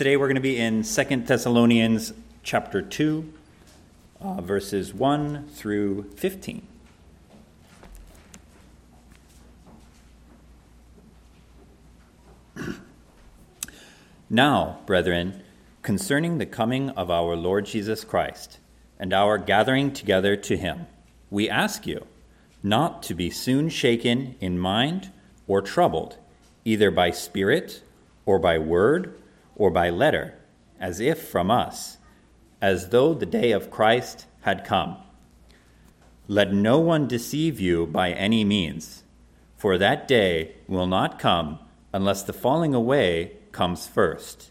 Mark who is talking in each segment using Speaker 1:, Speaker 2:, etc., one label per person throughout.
Speaker 1: Today we're going to be in Second Thessalonians chapter 2, uh, verses 1 through 15. now, brethren, concerning the coming of our Lord Jesus Christ and our gathering together to him, we ask you not to be soon shaken in mind or troubled, either by spirit or by word or by letter, as if from us, as though the day of Christ had come. Let no one deceive you by any means, for that day will not come unless the falling away comes first,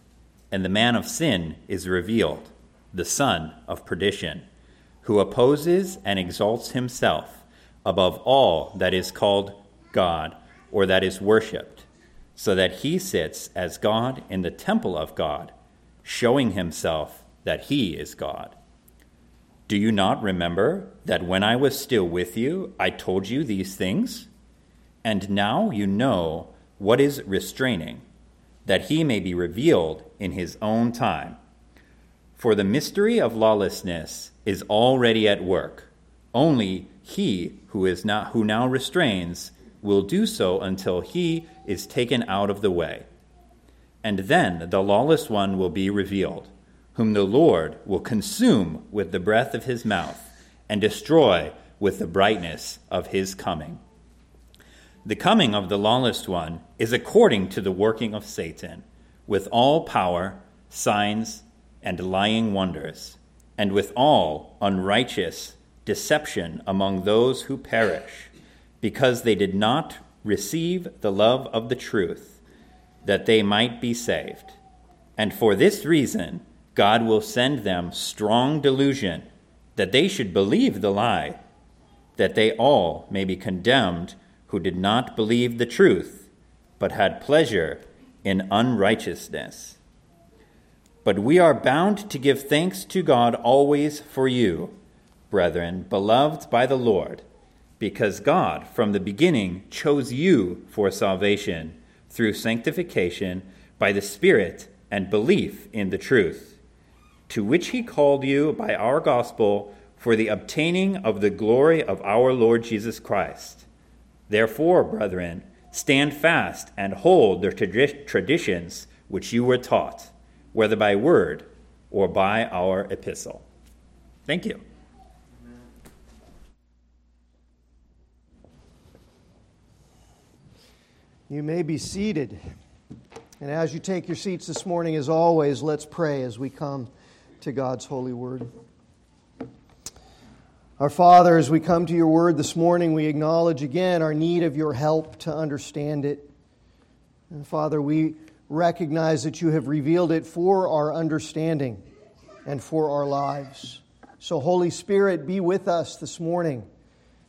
Speaker 1: and the man of sin is revealed, the son of perdition, who opposes and exalts himself above all that is called God or that is worshipped, so that he sits as God in the temple of God, showing himself that he is God. Do you not remember that when I was still with you, I told you these things? And now you know what is restraining, that he may be revealed in his own time. For the mystery of lawlessness is already at work. Only he who is not who now restrains will do so until he is taken out of the way. And then the lawless one will be revealed, whom the Lord will consume with the breath of his mouth and destroy with the brightness of his coming. The coming of the lawless one is according to the working of Satan, with all power, signs, and lying wonders, and with all unrighteous deception among those who perish because they did not receive the love of the truth, that they might be saved. And for this reason, God will send them strong delusion, that they should believe the lie, that they all may be condemned who did not believe the truth, but had pleasure in unrighteousness. But we are bound to give thanks to God always for you, brethren, beloved by the Lord because God, from the beginning, chose you for salvation through sanctification by the Spirit and belief in the truth, to which He called you by our gospel for the obtaining of the glory of our Lord Jesus Christ. Therefore, brethren, stand fast and hold the traditions which you were taught, whether by word or by our epistle. Thank you.
Speaker 2: You may be seated. And as you take your seats this morning, as always, let's pray as we come to God's holy word. Our Father, as we come to your word this morning, we acknowledge again our need of your help to understand it. And Father, we recognize that you have revealed it for our understanding and for our lives. So, Holy Spirit, be with us this morning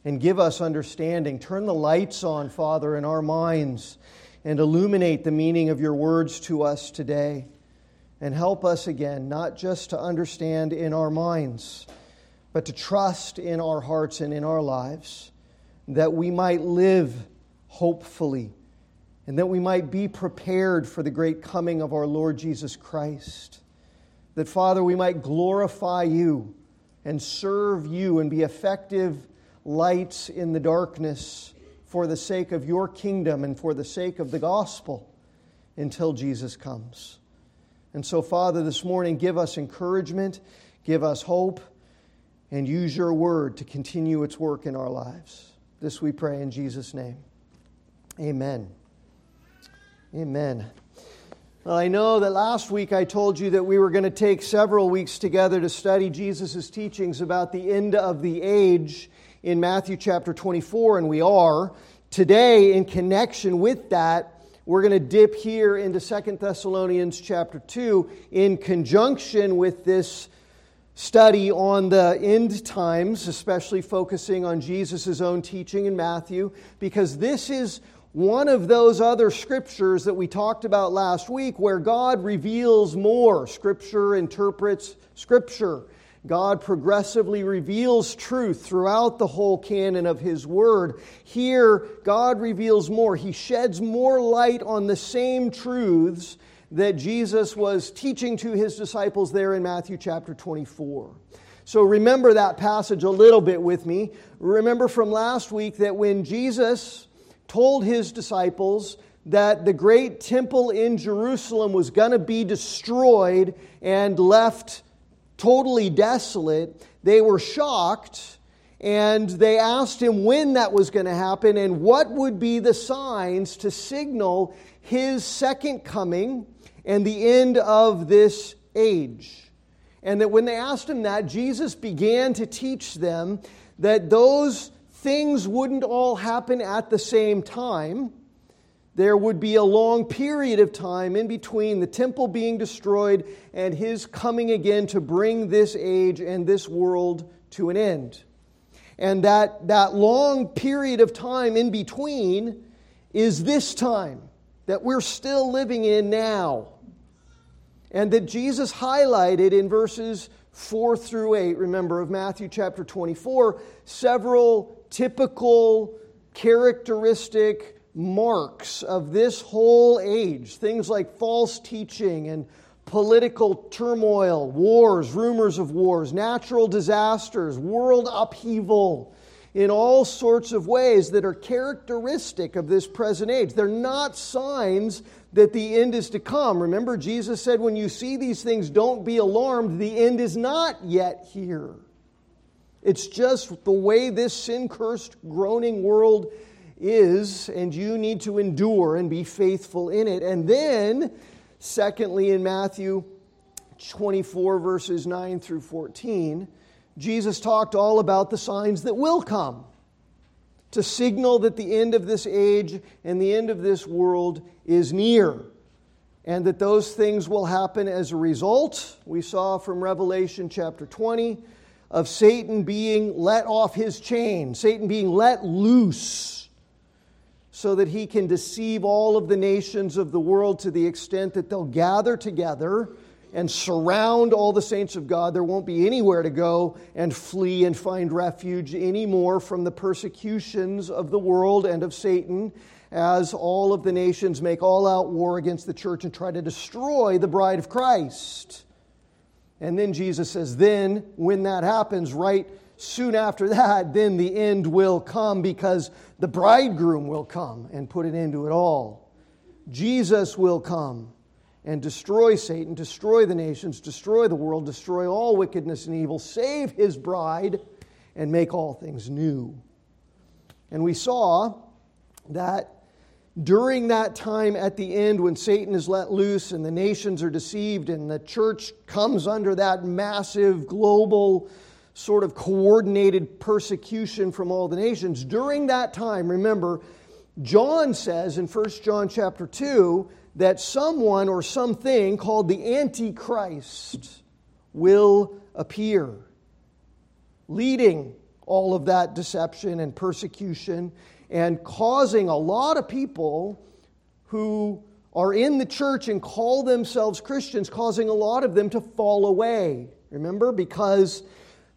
Speaker 2: and give us understanding. Turn the lights on, Father, in our minds and illuminate the meaning of your words to us today. And help us again, not just to understand in our minds, but to trust in our hearts and in our lives, that we might live hopefully, and that we might be prepared for the great coming of our Lord Jesus Christ. That, Father, we might glorify you and serve you and be effective lights in the darkness for the sake of your kingdom and for the sake of the gospel until Jesus comes. And so, Father, this morning, give us encouragement, give us hope, and use your word to continue its work in our lives. This we pray in Jesus' name. Amen. Amen. Well, I know that last week I told you that we were going to take several weeks together to study Jesus' teachings about the end of the age in Matthew chapter 24, and we are. Today, in connection with that, we're going to dip here into Second Thessalonians chapter 2 in conjunction with this study on the end times, especially focusing on Jesus' own teaching in Matthew, because this is one of those other scriptures that we talked about last week where God reveals more. Scripture interprets Scripture. God progressively reveals truth throughout the whole canon of His Word. Here, God reveals more. He sheds more light on the same truths that Jesus was teaching to his disciples there in Matthew chapter 24. So remember that passage a little bit with me. Remember from last week that when Jesus told his disciples that the great temple in Jerusalem was going to be destroyed and left totally desolate, they were shocked and they asked him when that was going to happen and what would be the signs to signal his second coming and the end of this age. And that when they asked him that, Jesus began to teach them that those things wouldn't all happen at the same time. There would be a long period of time in between the temple being destroyed and his coming again to bring this age and this world to an end. And that, that long period of time in between is this time that we're still living in now. And that Jesus highlighted in verses 4 through 8, remember, of Matthew chapter 24, several typical, characteristic marks of this whole age. Things like false teaching and political turmoil, wars, rumors of wars, natural disasters, world upheaval in all sorts of ways that are characteristic of this present age. They're not signs that the end is to come. Remember, Jesus said, when you see these things, don't be alarmed. The end is not yet here. It's just the way this sin cursed, groaning world is, and you need to endure and be faithful in it. And then Secondly, in Matthew 24, verses 9 through 14, Jesus talked all about the signs that will come to signal that the end of this age and the end of this world is near. And that those things will happen as a result, we saw from Revelation chapter 20, of Satan being let off his chain, Satan being let loose so that he can deceive all of the nations of the world to the extent that they'll gather together and surround all the saints of God. There won't be anywhere to go and flee and find refuge anymore from the persecutions of the world and of Satan as all of the nations make all out war against the church and try to destroy the bride of Christ. And then Jesus says, then when that happens, right soon after that, then the end will come because the bridegroom will come and put an end to it all. Jesus will come and destroy Satan, destroy the nations, destroy the world, destroy all wickedness and evil, save his bride, and make all things new. And we saw that during that time at the end when Satan is let loose and the nations are deceived and the church comes under that massive global sort of coordinated persecution from all the nations. During that time, remember, John says in 1 John chapter 2 that someone or something called the Antichrist will appear, leading all of that deception and persecution and causing a lot of people who are in the church and call themselves Christians, causing a lot of them to fall away. Remember? Because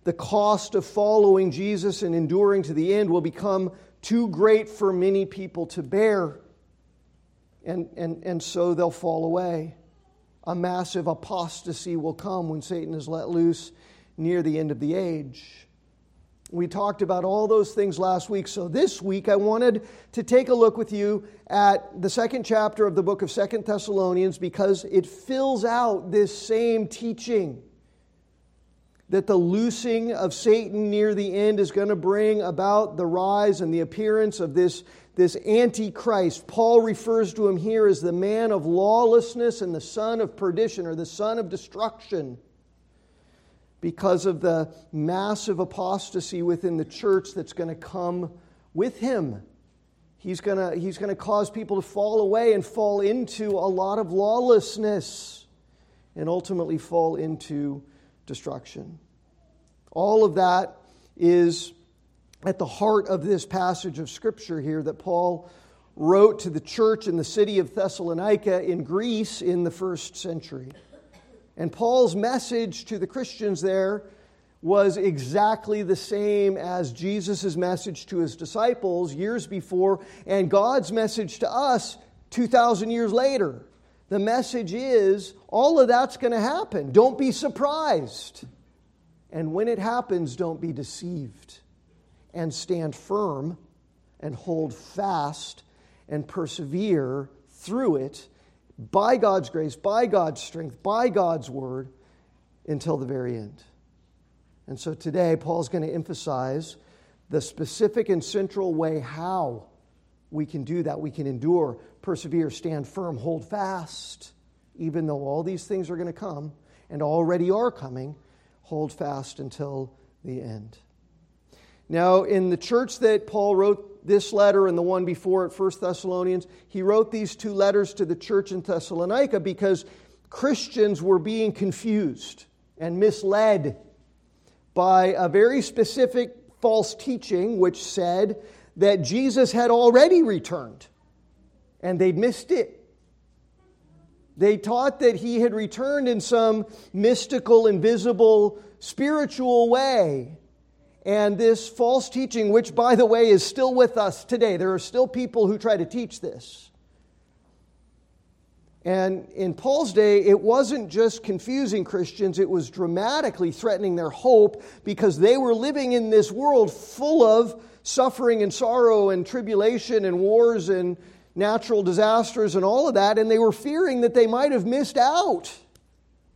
Speaker 2: the cost of following Jesus and enduring to the end will become too great for many people to bear. And, and, and so they'll fall away. A massive apostasy will come when Satan is let loose near the end of the age. We talked about all those things last week. So this week I wanted to take a look with you at the second chapter of the book of Second Thessalonians because it fills out this same teaching that the loosing of Satan near the end is going to bring about the rise and the appearance of this, this Antichrist. Paul refers to him here as the man of lawlessness and the son of perdition or the son of destruction because of the massive apostasy within the church that's going to come with him. He's going he's going to cause people to fall away and fall into a lot of lawlessness and ultimately fall into destruction. All of that is at the heart of this passage of Scripture here that Paul wrote to the church in the city of Thessalonica in Greece in the first century. And Paul's message to the Christians there was exactly the same as Jesus' message to his disciples years before, and God's message to us 2,000 years later. The message is all of that's going to happen. Don't be surprised. And when it happens, don't be deceived. And stand firm and hold fast and persevere through it by God's grace, by God's strength, by God's word until the very end. And so today, Paul's going to emphasize the specific and central way how we can do that. We can endure, persevere, stand firm, hold fast, even though all these things are going to come and already are coming, hold fast until the end. Now, in the church that Paul wrote this letter and the one before it, 1 Thessalonians, he wrote these two letters to the church in Thessalonica because Christians were being confused and misled by a very specific false teaching which said that Jesus had already returned, and they'd missed it. They taught that he had returned in some mystical, invisible, spiritual way. And this false teaching, which, by the way, is still with us today, there are still people who try to teach this. And in Paul's day, it wasn't just confusing Christians, it was dramatically threatening their hope because they were living in this world full of suffering and sorrow and tribulation and wars and natural disasters and all of that, and they were fearing that they might have missed out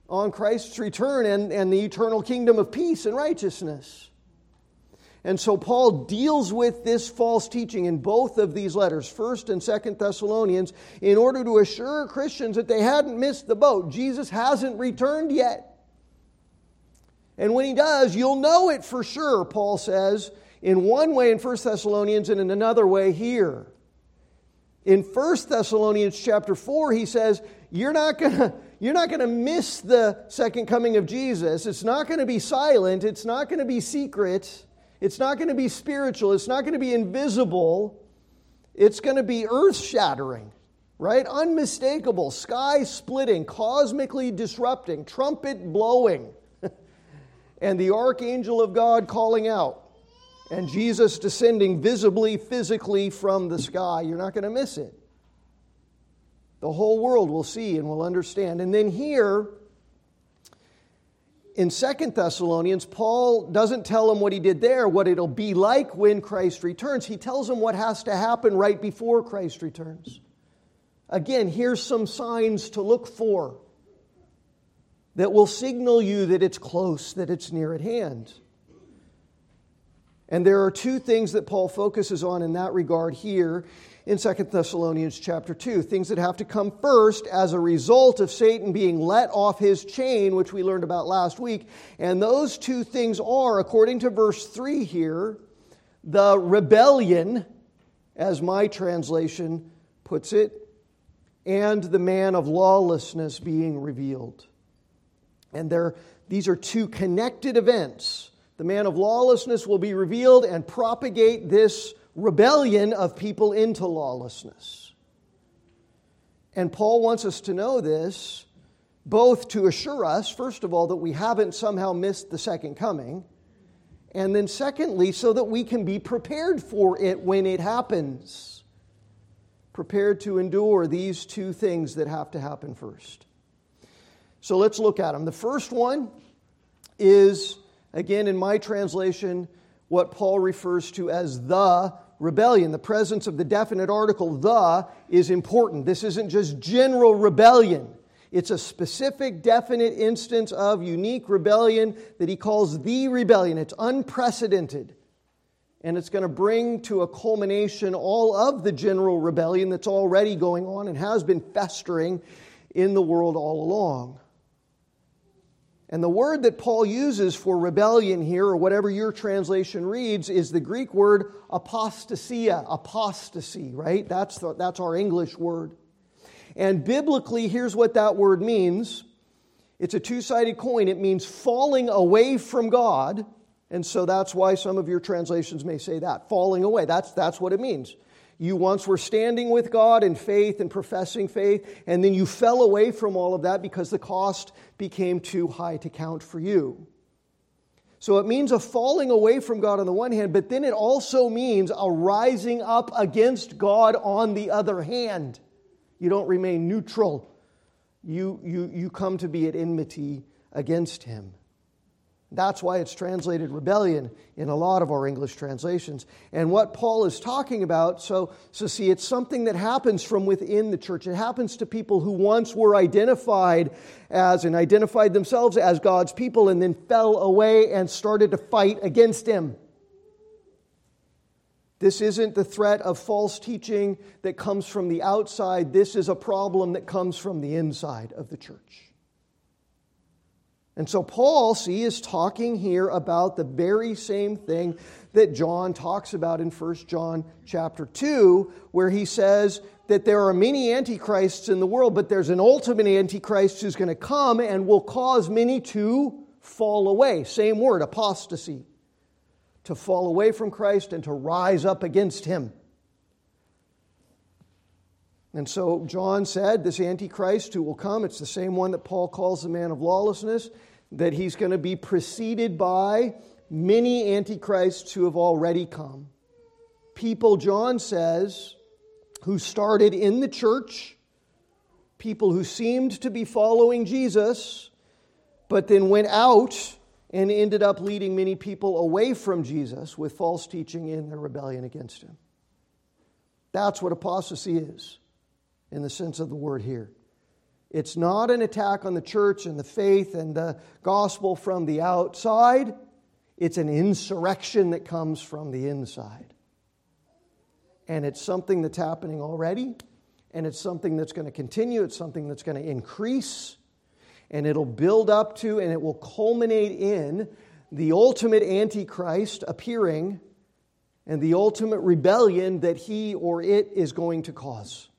Speaker 2: on Christ's return and, and the eternal kingdom of peace and righteousness. And so Paul deals with this false teaching in both of these letters, 1st and 2nd Thessalonians, in order to assure Christians that they hadn't missed the boat. Jesus hasn't returned yet. And when he does, you'll know it for sure, Paul says, in one way in 1st Thessalonians and in another way here. In 1 Thessalonians chapter 4, he says, You're not to. You're not going to miss the second coming of Jesus. It's not going to be silent. It's not going to be secret. It's not going to be spiritual, it's not going to be invisible, it's going to be earth shattering, right? Unmistakable, sky splitting, cosmically disrupting, trumpet blowing, and the archangel of God calling out, and Jesus descending visibly, physically from the sky. You're not going to miss it. The whole world will see and will understand. And then here, in Second Thessalonians, Paul doesn't tell them what he did there, what it'll be like when Christ returns. He tells them what has to happen right before Christ returns. Again, here's some signs to look for that will signal you that it's close, that it's near at hand. And there are two things that Paul focuses on in that regard here in 2 Thessalonians chapter 2. Things that have to come first as a result of Satan being let off his chain, which we learned about last week. And those two things are, according to verse 3 here, the rebellion, as my translation puts it, and the man of lawlessness being revealed. And there, these are two connected events. The man of lawlessness will be revealed and propagate this rebellion of people into lawlessness. And Paul wants us to know this, both to assure us, first of all, that we haven't somehow missed the second coming, and then secondly, so that we can be prepared for it when it happens. Prepared to endure these two things that have to happen first. So let's look at them. The first one is, again, in my translation, what Paul refers to as the rebellion, the presence of the definite article the is important. This isn't just general rebellion. It's a specific, definite instance of unique rebellion that he calls the rebellion. It's unprecedented. And it's going to bring to a culmination all of the general rebellion that's already going on and has been festering in the world all along. And the word that Paul uses for rebellion here, or whatever your translation reads, is the Greek word apostasia, apostasy, right? That's, the, that's our English word. And biblically, here's what that word means it's a two sided coin. It means falling away from God. And so that's why some of your translations may say that falling away. That's, that's what it means. You once were standing with God in faith and professing faith, and then you fell away from all of that because the cost became too high to count for you. So it means a falling away from God on the one hand, but then it also means a rising up against God on the other hand. You don't remain neutral you, you, you come to be at enmity against him. That's why it's translated rebellion in a lot of our English translations. And what Paul is talking about, so, so see, it's something that happens from within the church. It happens to people who once were identified as and identified themselves as God's people and then fell away and started to fight against Him. This isn't the threat of false teaching that comes from the outside. This is a problem that comes from the inside of the church. And so Paul, see, is talking here about the very same thing that John talks about in 1 John chapter 2, where he says that there are many antichrists in the world, but there's an ultimate antichrist who's going to come and will cause many to fall away. Same word, apostasy. To fall away from Christ and to rise up against him. And so John said, This Antichrist who will come, it's the same one that Paul calls the man of lawlessness, that he's going to be preceded by many Antichrists who have already come. People, John says, who started in the church, people who seemed to be following Jesus, but then went out and ended up leading many people away from Jesus with false teaching in their rebellion against him. That's what apostasy is in the sense of the word here. It's not an attack on the church and the faith and the gospel from the outside. It's an insurrection that comes from the inside. And it's something that's happening already, and it's something that's going to continue, it's something that's going to increase, and it'll build up to, and it will culminate in the ultimate Antichrist appearing and the ultimate rebellion that he or it is going to cause.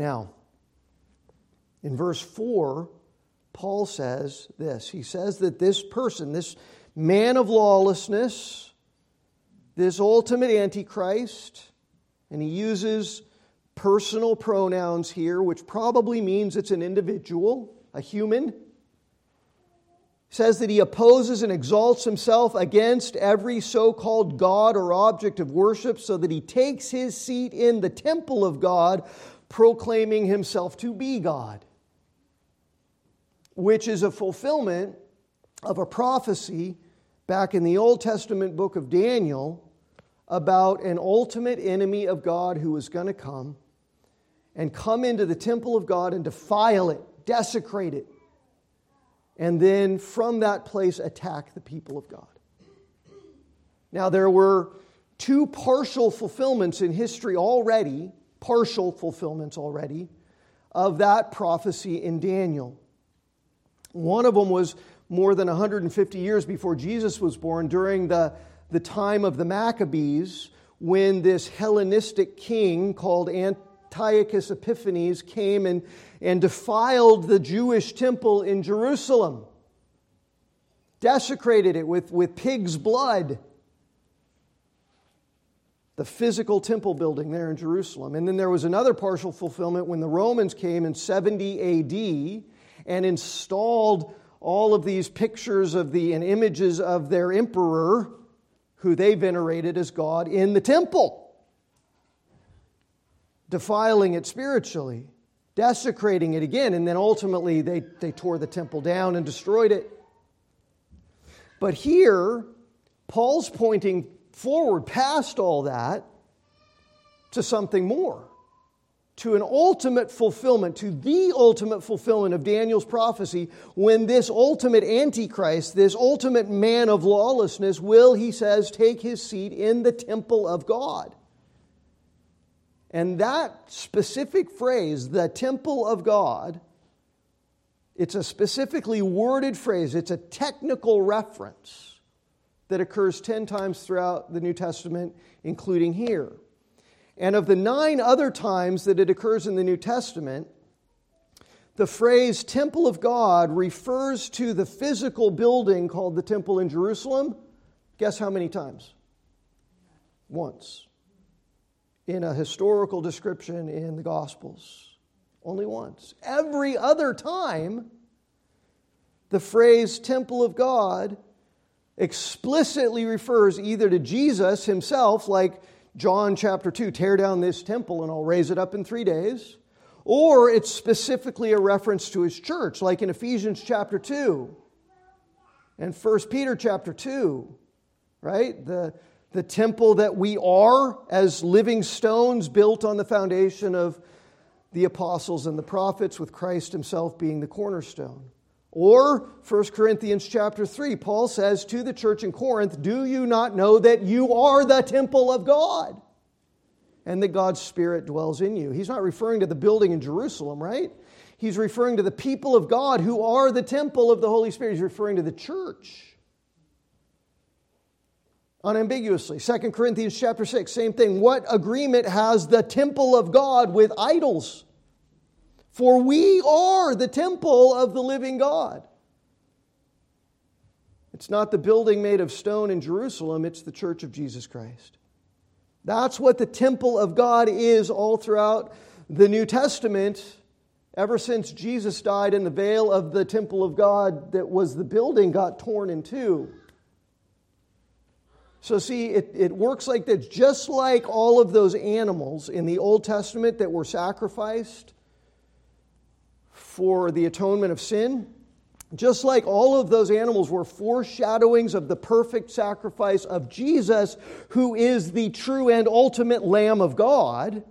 Speaker 2: Now, in verse 4, Paul says this. He says that this person, this man of lawlessness, this ultimate antichrist, and he uses personal pronouns here, which probably means it's an individual, a human. Says that he opposes and exalts himself against every so called God or object of worship, so that he takes his seat in the temple of God proclaiming himself to be God, which is a fulfillment of a prophecy back in the Old Testament book of Daniel about an ultimate enemy of God who was going to come and come into the temple of God and defile it, desecrate it, and then from that place attack the people of God. Now, there were two partial fulfillments in history already partial fulfillments already of that prophecy in Daniel. One of them was more than 150 years before Jesus was born, during the, the time of the Maccabees, when this Hellenistic king called Antiochus Epiphanes came and, and defiled the Jewish temple in Jerusalem, desecrated it with, with pig's blood the physical temple building there in Jerusalem. And then there was another partial fulfillment when the Romans came in 70 AD and installed all of these pictures of the and images of their emperor who they venerated as God in the temple, defiling it spiritually, desecrating it again, and then ultimately they, they tore the temple down and destroyed it. But here, Paul's pointing forward past all that to something more, to an ultimate fulfillment, to the ultimate fulfillment of Daniel's prophecy when this ultimate Antichrist, this ultimate man of lawlessness, will, he says, take his seat in the temple of God. And that specific phrase, the temple of God, it's a specifically worded phrase, it's a technical reference that occurs 10 times throughout the New Testament, including here. And of the nine other times that it occurs in the New Testament, the phrase temple of God refers to the physical building called the temple in Jerusalem. Guess how many times? Once. In a historical description in the Gospels. Only once. Every other time, the phrase temple of God explicitly refers either to Jesus himself, like John chapter 2, tear down this temple and I'll raise it up in three days, or it's specifically a reference to his church, like in Ephesians chapter 2 and 1 Peter chapter 2, right? The, the temple that we are as living stones built on the foundation of the apostles and the prophets, with Christ himself being the cornerstone. Or 1 Corinthians chapter 3, Paul says to the church in Corinth, Do you not know that you are the temple of God? And that God's Spirit dwells in you. He's not referring to the building in Jerusalem, right? He's referring to the people of God who are the temple of the Holy Spirit. He's referring to the church. Unambiguously. 2 Corinthians chapter 6, same thing. What agreement has the temple of God with idols? For we are the temple of the living God. It's not the building made of stone in Jerusalem, it's the church of Jesus Christ. That's what the temple of God is all throughout the New Testament. Ever since Jesus died and the veil of the temple of God that was the building got torn in two. So, see, it, it works like this. Just like all of those animals in the Old Testament that were sacrificed for the atonement of sin, just like all of those animals were foreshadowings of the perfect sacrifice of Jesus, who is the true and ultimate Lamb of God,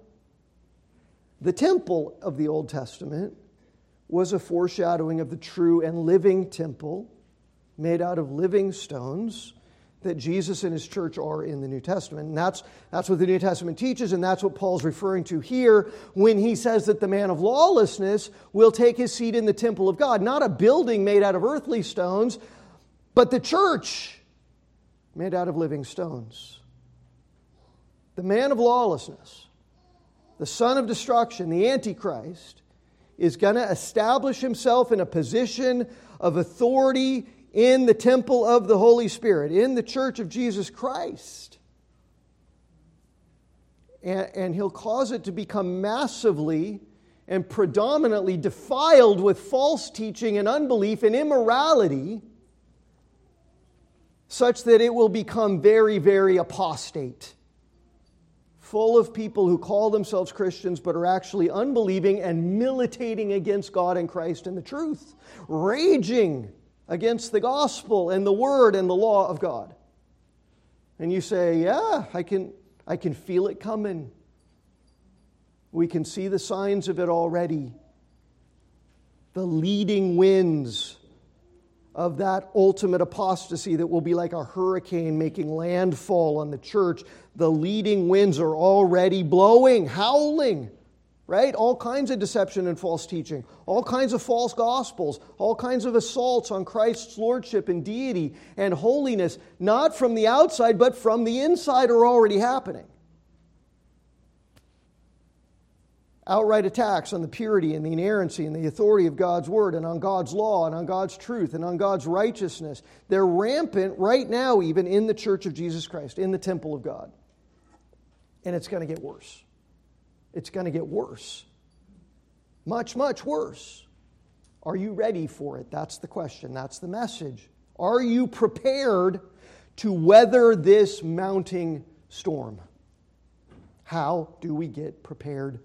Speaker 2: the temple of the Old Testament was a foreshadowing of the true and living temple made out of living stones that Jesus and his church are in the New Testament. And that's, that's what the New Testament teaches, and that's what Paul's referring to here when he says that the man of lawlessness will take his seat in the temple of God. Not a building made out of earthly stones, but the church made out of living stones. The man of lawlessness, the son of destruction, the Antichrist, is going to establish himself in a position of authority in the temple of the Holy Spirit, in the church of Jesus Christ. And, and, he'll cause it to become massively and predominantly defiled with false teaching and unbelief and immorality, such that it will become very, very apostate. Full of people who call themselves Christians but are actually unbelieving and militating against God and Christ and the truth, raging against the gospel and the word and the law of God. And you say, Yeah, I can, I can feel it coming. We can see the signs of it already. The leading winds of that ultimate apostasy that will be like a hurricane making landfall on the church. The leading winds are already blowing, howling right? All kinds of deception and false teaching, all kinds of false gospels, all kinds of assaults on Christ's lordship and deity and holiness, not from the outside, but from the inside, are already happening. Outright attacks on the purity and the inerrancy and the authority of God's word and on God's law and on God's truth and on God's righteousness. They're rampant right now, even in the church of Jesus Christ, in the temple of God. And it's going to get worse it's going to get worse. Much, much worse. Are you ready for it? That's the question. That's the message. Are you prepared to weather this mounting storm? How do we get prepared?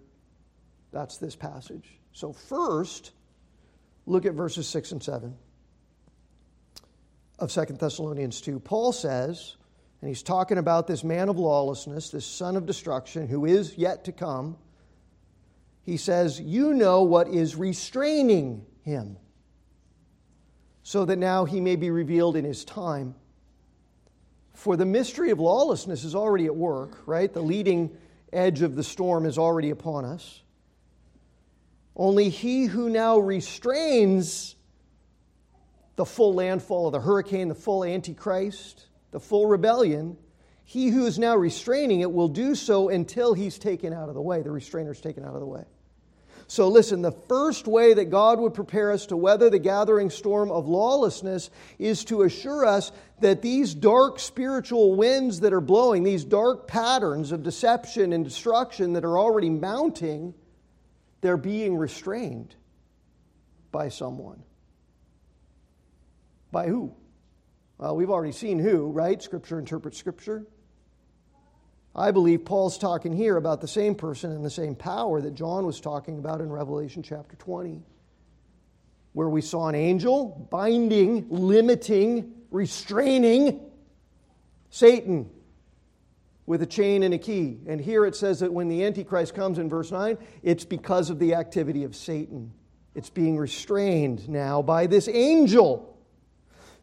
Speaker 2: That's this passage. So, first, look at verses 6 and 7 of Second Thessalonians 2. Paul says, and he's talking about this man of lawlessness, this son of destruction who is yet to come. He says, You know what is restraining him, so that now he may be revealed in his time. For the mystery of lawlessness is already at work, right? The leading edge of the storm is already upon us. Only he who now restrains the full landfall of the hurricane, the full antichrist, the full rebellion, he who is now restraining it will do so until he's taken out of the way, the restrainer's taken out of the way. So, listen, the first way that God would prepare us to weather the gathering storm of lawlessness is to assure us that these dark spiritual winds that are blowing, these dark patterns of deception and destruction that are already mounting, they're being restrained by someone. By who? Well, we've already seen who, right? Scripture interprets Scripture. I believe Paul's talking here about the same person and the same power that John was talking about in Revelation chapter 20, where we saw an angel binding, limiting, restraining Satan with a chain and a key. And here it says that when the Antichrist comes in verse 9, it's because of the activity of Satan. It's being restrained now by this angel.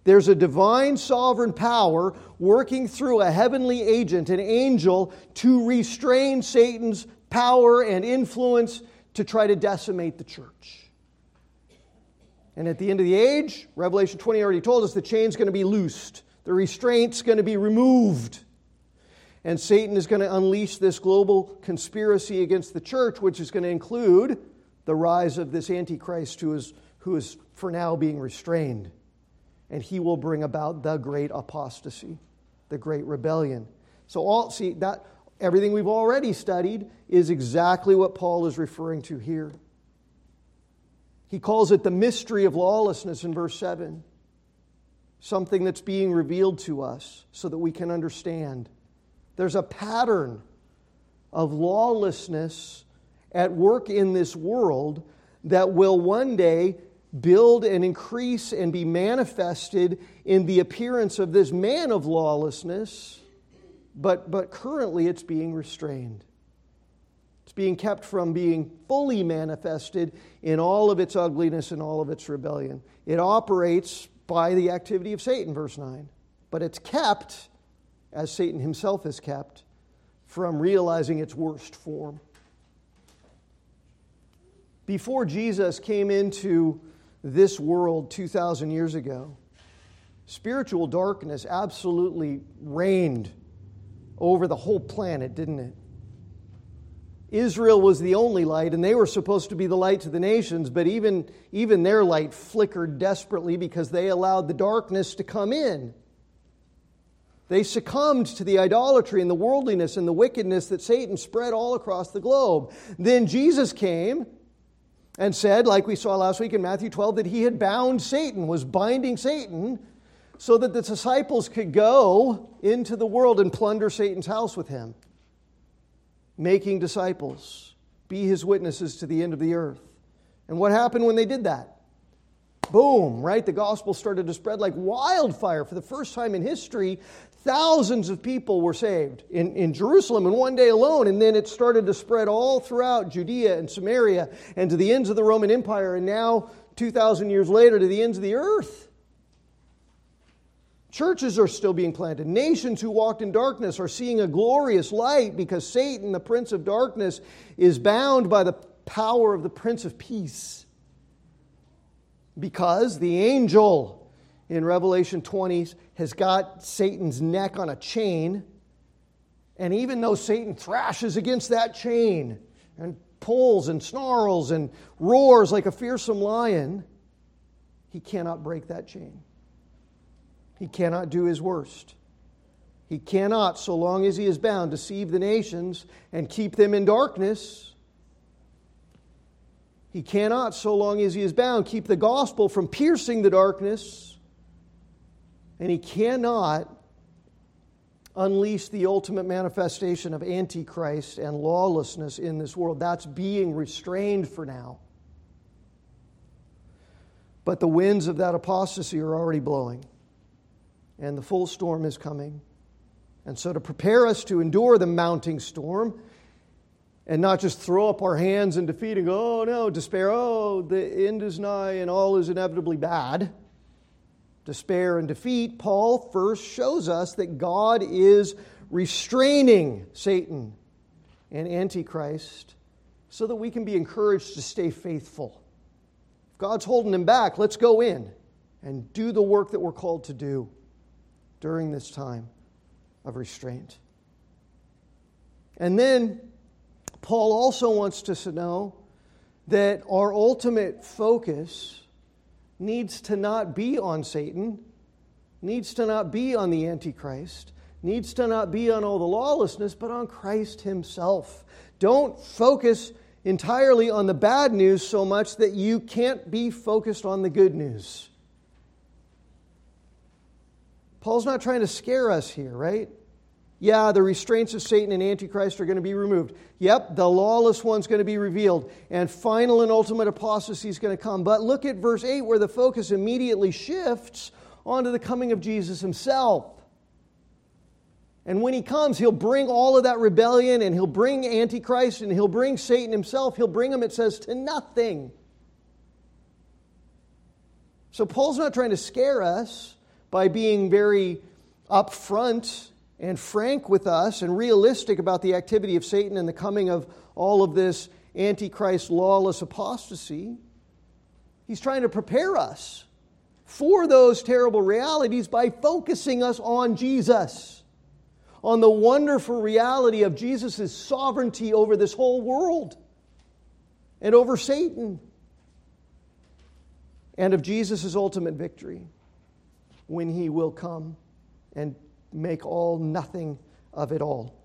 Speaker 2: There's a divine sovereign power working through a heavenly agent, an angel, to restrain Satan's power and influence to try to decimate the church. And at the end of the age, Revelation 20 already told us the chain's going to be loosed, the restraint's going to be removed. And Satan is going to unleash this global conspiracy against the church, which is going to include the rise of this Antichrist who is, who is for now being restrained and he will bring about the great apostasy, the great rebellion. So all see that everything we've already studied is exactly what Paul is referring to here. He calls it the mystery of lawlessness in verse 7. Something that's being revealed to us so that we can understand. There's a pattern of lawlessness at work in this world that will one day build and increase and be manifested in the appearance of this man of lawlessness, but, but currently it's being restrained. It's being kept from being fully manifested in all of its ugliness and all of its rebellion. It operates by the activity of Satan, verse 9, but it's kept, as Satan himself is kept, from realizing its worst form. Before Jesus came into this world 2,000 years ago, spiritual darkness absolutely reigned over the whole planet, didn't it? Israel was the only light, and they were supposed to be the light to the nations, but even, even their light flickered desperately because they allowed the darkness to come in. They succumbed to the idolatry and the worldliness and the wickedness that Satan spread all across the globe. Then Jesus came and said, like we saw last week in Matthew 12, that he had bound Satan, was binding Satan, so that the disciples could go into the world and plunder Satan's house with him, making disciples, be his witnesses to the end of the earth. And what happened when they did that? Boom, right? The gospel started to spread like wildfire. For the first time in history, Thousands of people were saved in, in Jerusalem in one day alone, and then it started to spread all throughout Judea and Samaria and to the ends of the Roman Empire, and now, 2,000 years later, to the ends of the earth. Churches are still being planted. Nations who walked in darkness are seeing a glorious light because Satan, the prince of darkness, is bound by the power of the prince of peace. Because the angel in Revelation 20 has got Satan's neck on a chain. And even though Satan thrashes against that chain and pulls and snarls and roars like a fearsome lion, he cannot break that chain. He cannot do his worst. He cannot, so long as he is bound, deceive the nations and keep them in darkness. He cannot, so long as he is bound, keep the gospel from piercing the darkness and he cannot unleash the ultimate manifestation of Antichrist and lawlessness in this world. That's being restrained for now. But the winds of that apostasy are already blowing, and the full storm is coming. And so, to prepare us to endure the mounting storm, and not just throw up our hands in defeat and go, oh no, despair, oh, the end is nigh and all is inevitably bad despair, and defeat, Paul first shows us that God is restraining Satan and Antichrist so that we can be encouraged to stay faithful. If God's holding him back, let's go in and do the work that we're called to do during this time of restraint. And then Paul also wants us to know that our ultimate focus needs to not be on Satan, needs to not be on the Antichrist, needs to not be on all the lawlessness, but on Christ Himself. Don't focus entirely on the bad news so much that you can't be focused on the good news. Paul's not trying to scare us here, right? Yeah, the restraints of Satan and Antichrist are going to be removed. Yep, the lawless one's going to be revealed. And final and ultimate apostasy is going to come. But look at verse 8 where the focus immediately shifts onto the coming of Jesus himself. And when he comes, he'll bring all of that rebellion and he'll bring Antichrist and he'll bring Satan himself. He'll bring them, it says, to nothing. So Paul's not trying to scare us by being very upfront and frank with us and realistic about the activity of Satan and the coming of all of this antichrist lawless apostasy. He's trying to prepare us for those terrible realities by focusing us on Jesus, on the wonderful reality of Jesus' sovereignty over this whole world and over Satan, and of Jesus' ultimate victory when he will come and make all nothing of it all.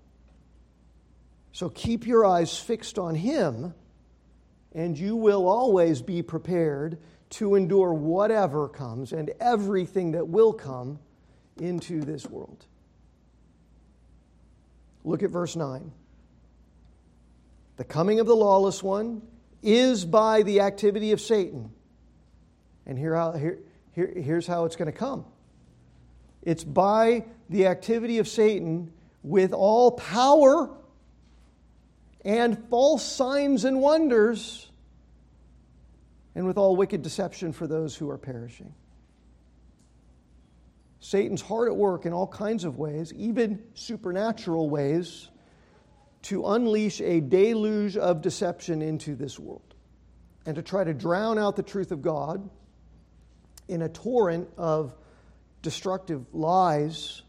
Speaker 2: So keep your eyes fixed on Him, and you will always be prepared to endure whatever comes and everything that will come into this world. Look at verse 9. The coming of the lawless one is by the activity of Satan. And here, here, here here's how it's going to come it's by the activity of Satan with all power and false signs and wonders, and with all wicked deception for those who are perishing. Satan's hard at work in all kinds of ways, even supernatural ways, to unleash a deluge of deception into this world and to try to drown out the truth of God in a torrent of destructive lies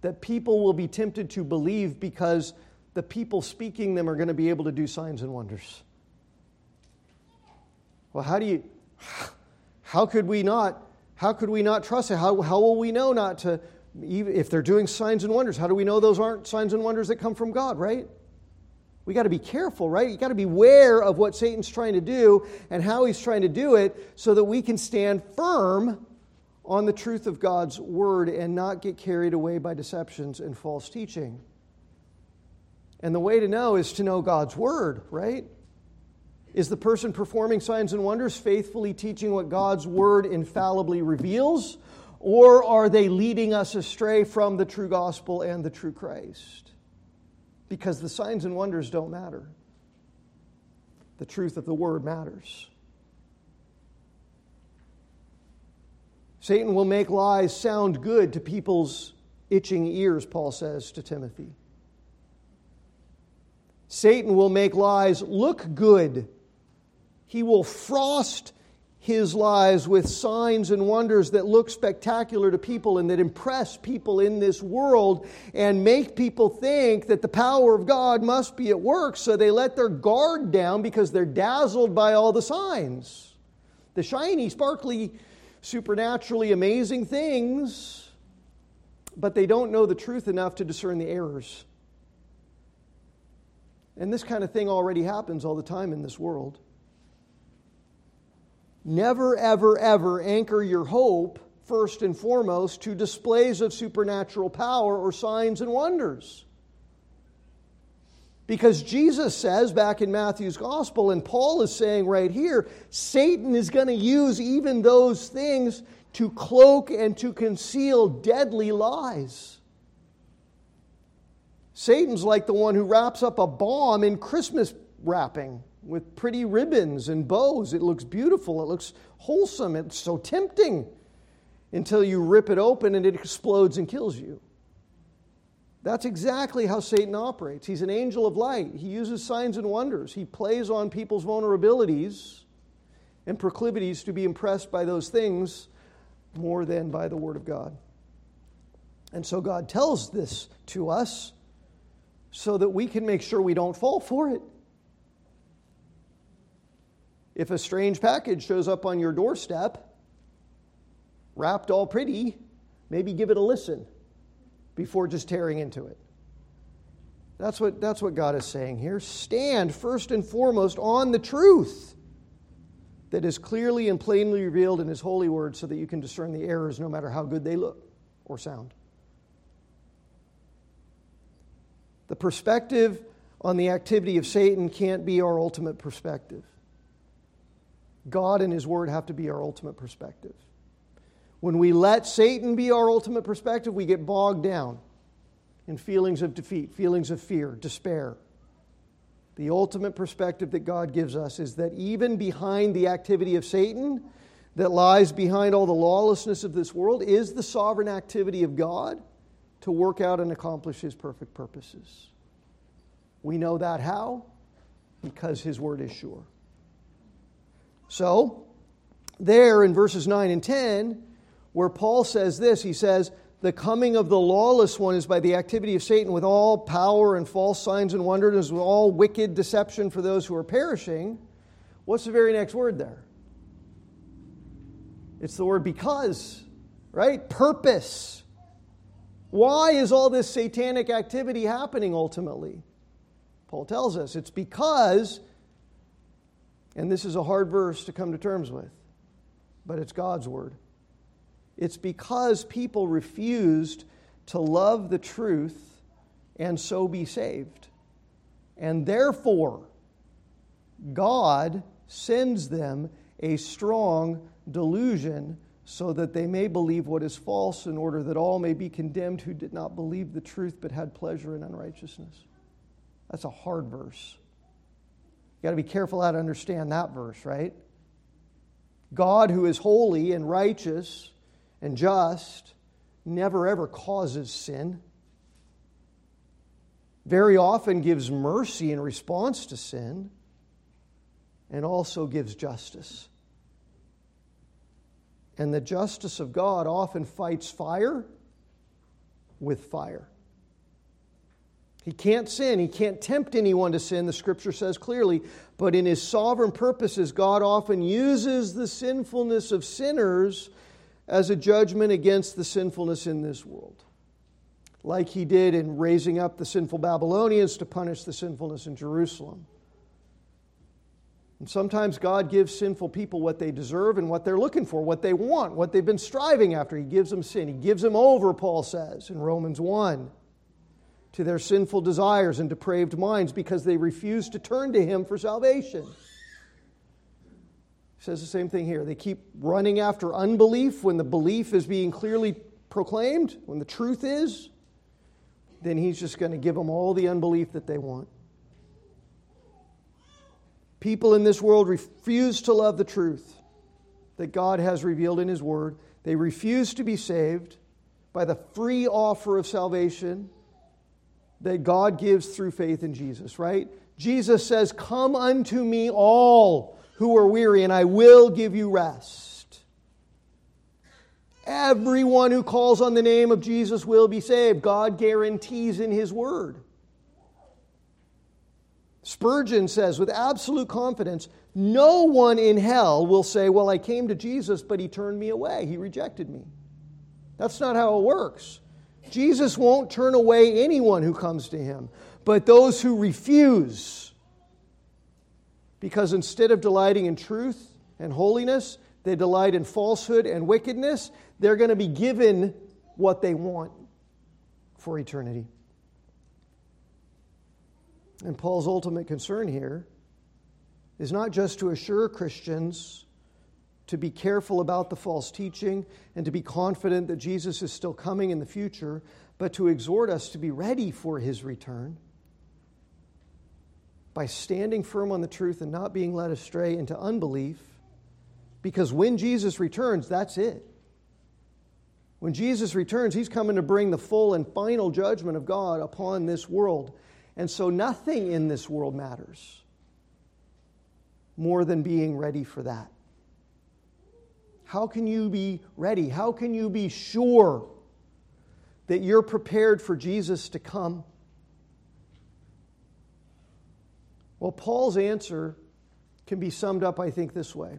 Speaker 2: that people will be tempted to believe because the people speaking them are going to be able to do signs and wonders. Well, how do you, how could we not, how could we not trust it? How, how will we know not to, if they're doing signs and wonders, how do we know those aren't signs and wonders that come from God, right? We got to be careful, right? You got to be aware of what Satan's trying to do and how he's trying to do it so that we can stand firm on the truth of God's word and not get carried away by deceptions and false teaching. And the way to know is to know God's word, right? Is the person performing signs and wonders faithfully teaching what God's word infallibly reveals? Or are they leading us astray from the true gospel and the true Christ? Because the signs and wonders don't matter. The truth of the word matters. Satan will make lies sound good to people's itching ears, Paul says to Timothy. Satan will make lies look good. He will frost his lies with signs and wonders that look spectacular to people and that impress people in this world and make people think that the power of God must be at work, so they let their guard down because they're dazzled by all the signs. The shiny, sparkly supernaturally amazing things, but they don't know the truth enough to discern the errors. And this kind of thing already happens all the time in this world. Never, ever, ever anchor your hope, first and foremost, to displays of supernatural power or signs and wonders. Because Jesus says back in Matthew's gospel, and Paul is saying right here, Satan is going to use even those things to cloak and to conceal deadly lies. Satan's like the one who wraps up a bomb in Christmas wrapping with pretty ribbons and bows. It looks beautiful, it looks wholesome, it's so tempting until you rip it open and it explodes and kills you. That's exactly how Satan operates. He's an angel of light. He uses signs and wonders. He plays on people's vulnerabilities and proclivities to be impressed by those things more than by the Word of God. And so God tells this to us so that we can make sure we don't fall for it. If a strange package shows up on your doorstep, wrapped all pretty, maybe give it a listen before just tearing into it. That's what, that's what God is saying here. Stand first and foremost on the truth that is clearly and plainly revealed in His holy word so that you can discern the errors no matter how good they look or sound. The perspective on the activity of Satan can't be our ultimate perspective. God and His Word have to be our ultimate perspective. When we let Satan be our ultimate perspective, we get bogged down in feelings of defeat, feelings of fear, despair. The ultimate perspective that God gives us is that even behind the activity of Satan, that lies behind all the lawlessness of this world, is the sovereign activity of God to work out and accomplish His perfect purposes. We know that how? Because His word is sure. So, there in verses 9 and 10, where Paul says this, he says, the coming of the lawless one is by the activity of Satan with all power and false signs and wonders, with all wicked deception for those who are perishing. What's the very next word there? It's the word because, right? Purpose. Why is all this satanic activity happening ultimately? Paul tells us it's because, and this is a hard verse to come to terms with, but it's God's word. It's because people refused to love the truth and so be saved. And therefore, God sends them a strong delusion so that they may believe what is false, in order that all may be condemned who did not believe the truth but had pleasure in unrighteousness. That's a hard verse. You got to be careful how to understand that verse, right? God, who is holy and righteous, and just never ever causes sin. Very often gives mercy in response to sin and also gives justice. And the justice of God often fights fire with fire. He can't sin. He can't tempt anyone to sin, the scripture says clearly. But in his sovereign purposes, God often uses the sinfulness of sinners as a judgment against the sinfulness in this world, like he did in raising up the sinful Babylonians to punish the sinfulness in Jerusalem. And sometimes God gives sinful people what they deserve and what they're looking for, what they want, what they've been striving after. He gives them sin. He gives them over, Paul says in Romans 1, to their sinful desires and depraved minds because they refuse to turn to Him for salvation says the same thing here. They keep running after unbelief when the belief is being clearly proclaimed, when the truth is, then he's just going to give them all the unbelief that they want. People in this world refuse to love the truth that God has revealed in his word. They refuse to be saved by the free offer of salvation that God gives through faith in Jesus, right? Jesus says, Come unto me all who are weary, and I will give you rest. Everyone who calls on the name of Jesus will be saved. God guarantees in His Word. Spurgeon says with absolute confidence no one in hell will say, Well, I came to Jesus, but He turned me away. He rejected me. That's not how it works. Jesus won't turn away anyone who comes to Him, but those who refuse because instead of delighting in truth and holiness, they delight in falsehood and wickedness. They're going to be given what they want for eternity. And Paul's ultimate concern here is not just to assure Christians to be careful about the false teaching and to be confident that Jesus is still coming in the future, but to exhort us to be ready for his return by standing firm on the truth and not being led astray into unbelief. Because when Jesus returns, that's it. When Jesus returns, he's coming to bring the full and final judgment of God upon this world. And so nothing in this world matters more than being ready for that. How can you be ready? How can you be sure that you're prepared for Jesus to come? Well, Paul's answer can be summed up, I think, this way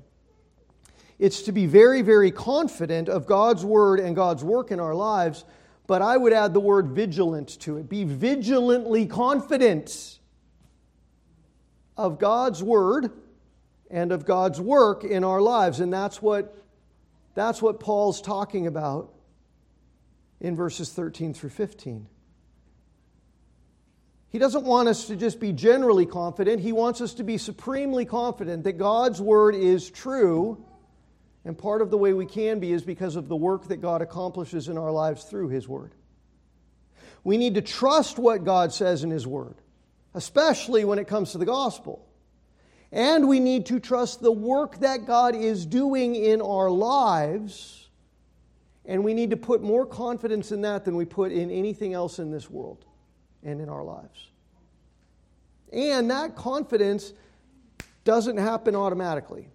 Speaker 2: it's to be very, very confident of God's word and God's work in our lives, but I would add the word vigilant to it. Be vigilantly confident of God's word and of God's work in our lives. And that's what, that's what Paul's talking about in verses 13 through 15. He doesn't want us to just be generally confident. He wants us to be supremely confident that God's Word is true. And part of the way we can be is because of the work that God accomplishes in our lives through His Word. We need to trust what God says in His Word, especially when it comes to the gospel. And we need to trust the work that God is doing in our lives. And we need to put more confidence in that than we put in anything else in this world and in our lives. And that confidence doesn't happen automatically.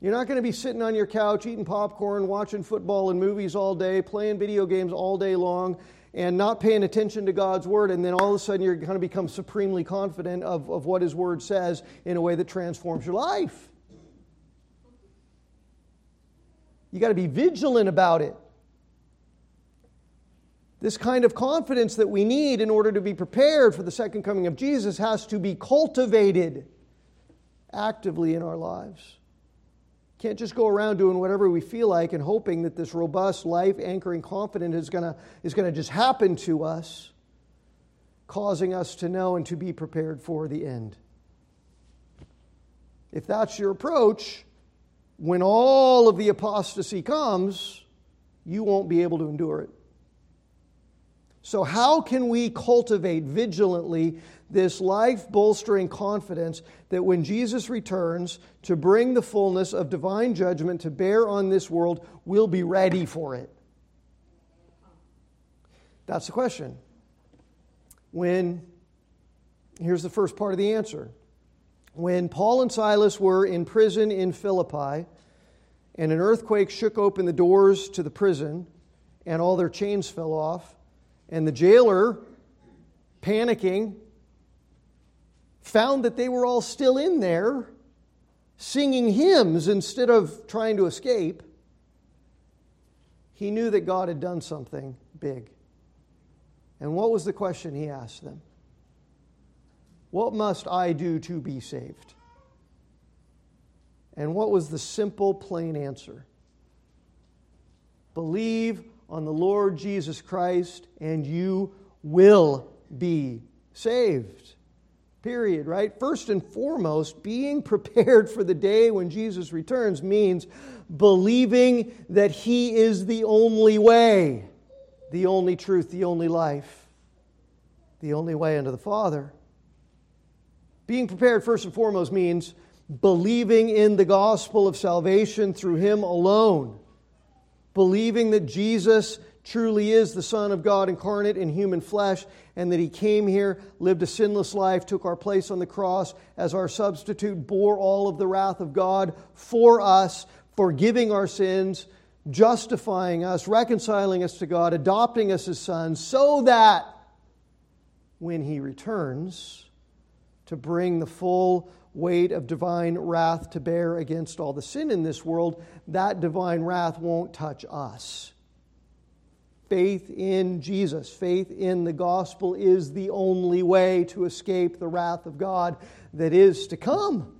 Speaker 2: You're not going to be sitting on your couch eating popcorn, watching football and movies all day, playing video games all day long, and not paying attention to God's word, and then all of a sudden you're going to become supremely confident of, of what His word says in a way that transforms your life. You got to be vigilant about it. This kind of confidence that we need in order to be prepared for the second coming of Jesus has to be cultivated actively in our lives. Can't just go around doing whatever we feel like and hoping that this robust, life anchoring confidence is going is going to just happen to us, causing us to know and to be prepared for the end. If that's your approach, when all of the apostasy comes, you won't be able to endure it. So, how can we cultivate vigilantly this life bolstering confidence that when Jesus returns to bring the fullness of divine judgment to bear on this world, we'll be ready for it? That's the question. When, here's the first part of the answer. When Paul and Silas were in prison in Philippi, and an earthquake shook open the doors to the prison, and all their chains fell off, and the jailer, panicking, found that they were all still in there singing hymns instead of trying to escape. He knew that God had done something big. And what was the question he asked them? What must I do to be saved? And what was the simple, plain answer? Believe on the Lord Jesus Christ, and you will be saved. Period, right? First and foremost, being prepared for the day when Jesus returns means believing that He is the only way, the only truth, the only life, the only way unto the Father. Being prepared, first and foremost, means believing in the gospel of salvation through Him alone believing that Jesus truly is the Son of God incarnate in human flesh, and that He came here, lived a sinless life, took our place on the cross as our substitute, bore all of the wrath of God for us, forgiving our sins, justifying us, reconciling us to God, adopting us as sons, so that when He returns to bring the full weight of divine wrath to bear against all the sin in this world, that divine wrath won't touch us. Faith in Jesus, faith in the gospel is the only way to escape the wrath of God that is to come.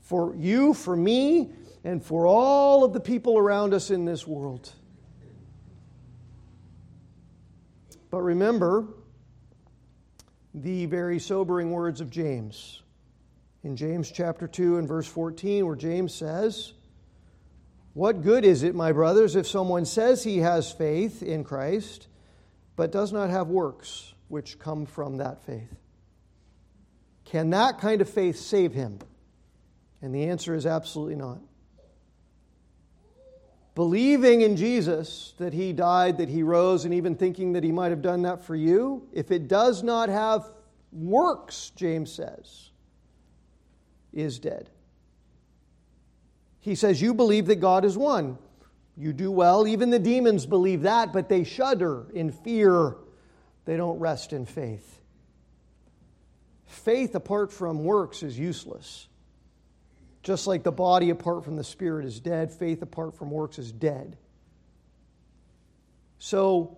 Speaker 2: For you, for me, and for all of the people around us in this world. But remember the very sobering words of James in James chapter 2 and verse 14, where James says, What good is it, my brothers, if someone says he has faith in Christ, but does not have works which come from that faith? Can that kind of faith save him? And the answer is absolutely not. Believing in Jesus, that he died, that he rose, and even thinking that he might have done that for you, if it does not have works, James says, is dead. He says, You believe that God is one. You do well. Even the demons believe that, but they shudder in fear. They don't rest in faith. Faith apart from works is useless. Just like the body apart from the spirit is dead, faith apart from works is dead. So,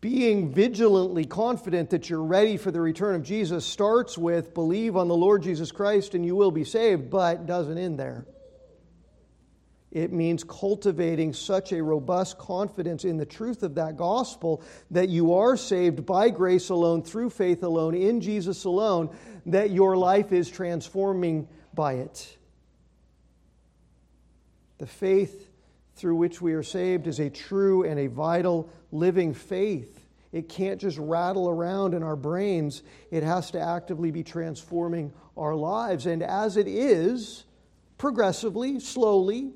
Speaker 2: being vigilantly confident that you're ready for the return of Jesus starts with believe on the Lord Jesus Christ and you will be saved, but doesn't end there. It means cultivating such a robust confidence in the truth of that gospel that you are saved by grace alone, through faith alone, in Jesus alone, that your life is transforming by it. The faith through which we are saved is a true and a vital living faith. It can't just rattle around in our brains, it has to actively be transforming our lives. And as it is, progressively, slowly,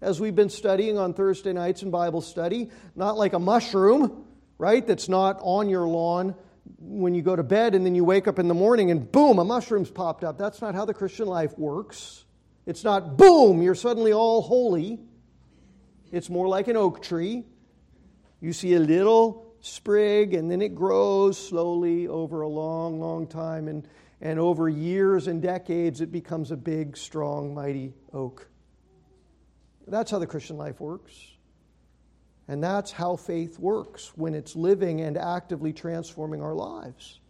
Speaker 2: as we've been studying on Thursday nights in Bible study, not like a mushroom, right, that's not on your lawn when you go to bed and then you wake up in the morning and boom, a mushroom's popped up. That's not how the Christian life works. It's not boom, you're suddenly all holy. It's more like an oak tree. You see a little sprig and then it grows slowly over a long, long time. And, and over years and decades, it becomes a big, strong, mighty oak. That's how the Christian life works. And that's how faith works when it's living and actively transforming our lives.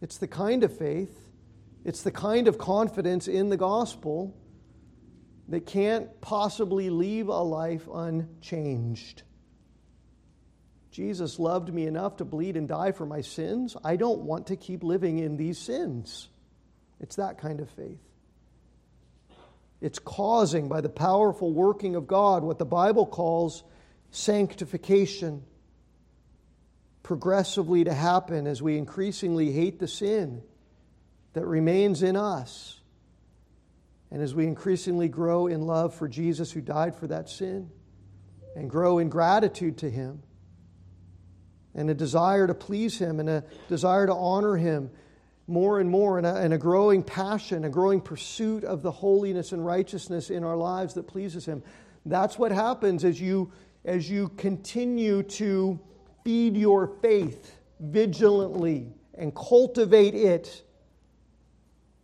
Speaker 2: It's the kind of faith, it's the kind of confidence in the gospel that can't possibly leave a life unchanged. Jesus loved me enough to bleed and die for my sins. I don't want to keep living in these sins. It's that kind of faith. It's causing, by the powerful working of God, what the Bible calls sanctification progressively to happen as we increasingly hate the sin that remains in us. And as we increasingly grow in love for Jesus who died for that sin and grow in gratitude to Him and a desire to please Him and a desire to honor Him more and more, and a, and a, growing passion, a growing pursuit of the holiness and righteousness in our lives that pleases Him. That's what happens as you, as you continue to feed your faith vigilantly and cultivate it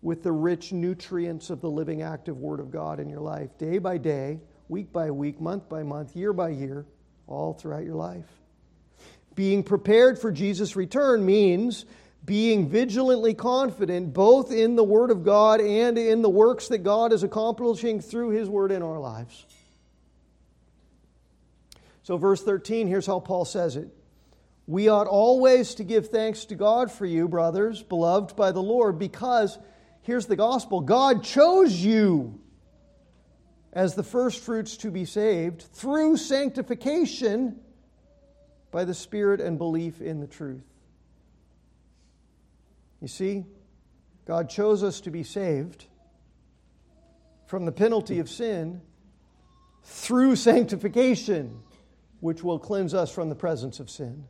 Speaker 2: with the rich nutrients of the living, active Word of God in your life, day by day, week by week, month by month, year by year, all throughout your life. Being prepared for Jesus' return means being vigilantly confident both in the Word of God and in the works that God is accomplishing through His Word in our lives. So, verse 13, here's how Paul says it. We ought always to give thanks to God for you, brothers, beloved by the Lord, because here's the gospel God chose you as the first fruits to be saved through sanctification by the Spirit and belief in the truth. You see, God chose us to be saved from the penalty of sin through sanctification, which will cleanse us from the presence of sin.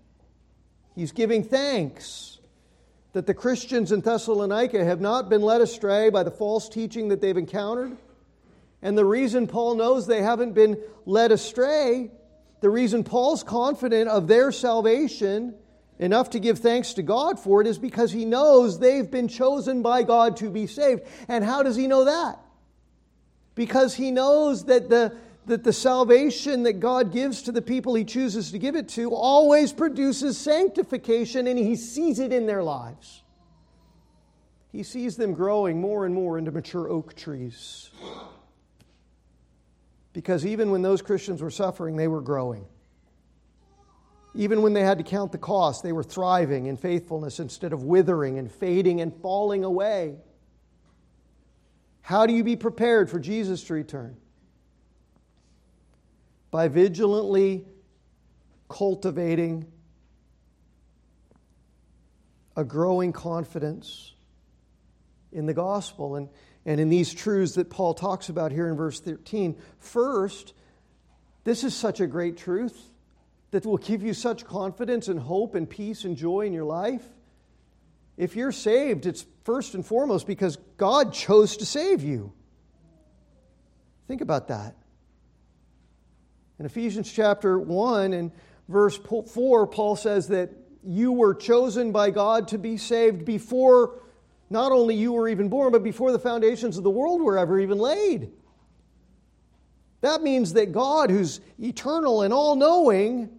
Speaker 2: He's giving thanks that the Christians in Thessalonica have not been led astray by the false teaching that they've encountered. And the reason Paul knows they haven't been led astray the reason Paul's confident of their salvation enough to give thanks to God for it is because he knows they've been chosen by God to be saved. And how does he know that? Because he knows that the, that the salvation that God gives to the people he chooses to give it to always produces sanctification, and he sees it in their lives. He sees them growing more and more into mature oak trees. Because even when those Christians were suffering, they were growing. Even when they had to count the cost, they were thriving in faithfulness instead of withering and fading and falling away. How do you be prepared for Jesus to return? By vigilantly cultivating a growing confidence in the gospel. And and in these truths that Paul talks about here in verse 13. First, this is such a great truth that will give you such confidence and hope and peace and joy in your life. If you're saved, it's first and foremost because God chose to save you. Think about that. In Ephesians chapter 1 and verse 4, Paul says that you were chosen by God to be saved before not only you were even born, but before the foundations of the world were ever even laid. That means that God, who's eternal and all knowing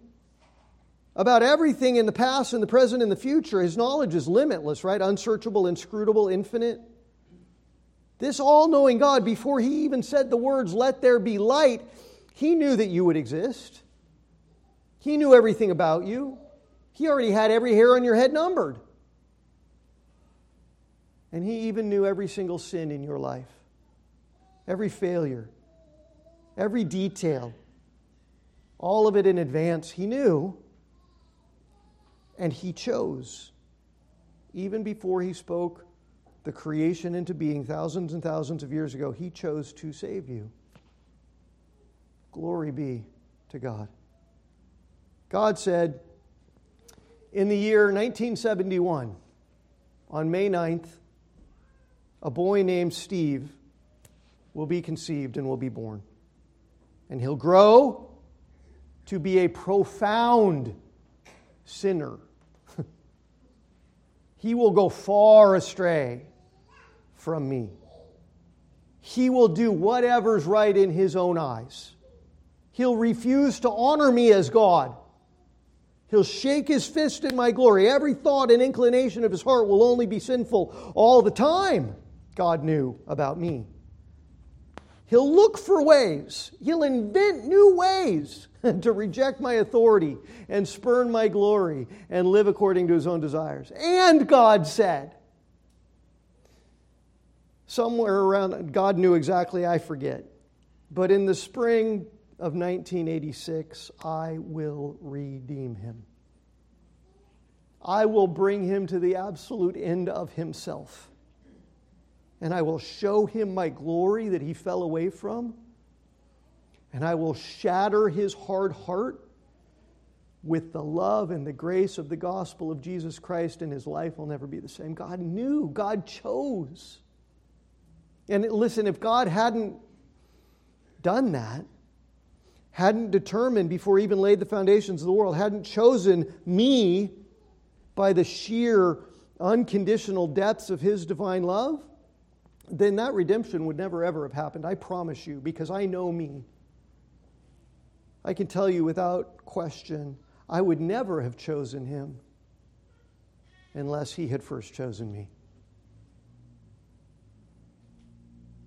Speaker 2: about everything in the past and the present and the future, his knowledge is limitless, right? Unsearchable, inscrutable, infinite. This all knowing God, before he even said the words, let there be light, he knew that you would exist. He knew everything about you. He already had every hair on your head numbered. And he even knew every single sin in your life, every failure, every detail, all of it in advance. He knew, and he chose, even before he spoke the creation into being thousands and thousands of years ago, he chose to save you. Glory be to God. God said in the year 1971, on May 9th, a boy named Steve will be conceived and will be born. And he'll grow to be a profound sinner. he will go far astray from me. He will do whatever's right in his own eyes. He'll refuse to honor me as God. He'll shake his fist at my glory. Every thought and inclination of his heart will only be sinful all the time. God knew about me. He'll look for ways, he'll invent new ways to reject my authority and spurn my glory and live according to his own desires. And God said, somewhere around, God knew exactly, I forget. But in the spring of 1986, I will redeem him. I will bring him to the absolute end of himself and I will show him my glory that he fell away from, and I will shatter his hard heart with the love and the grace of the gospel of Jesus Christ, and his life will never be the same. God knew, God chose. And listen, if God hadn't done that, hadn't determined before he even laid the foundations of the world, hadn't chosen me by the sheer unconditional depths of his divine love, then that redemption would never ever have happened. I promise you, because I know me. I can tell you without question, I would never have chosen him unless he had first chosen me.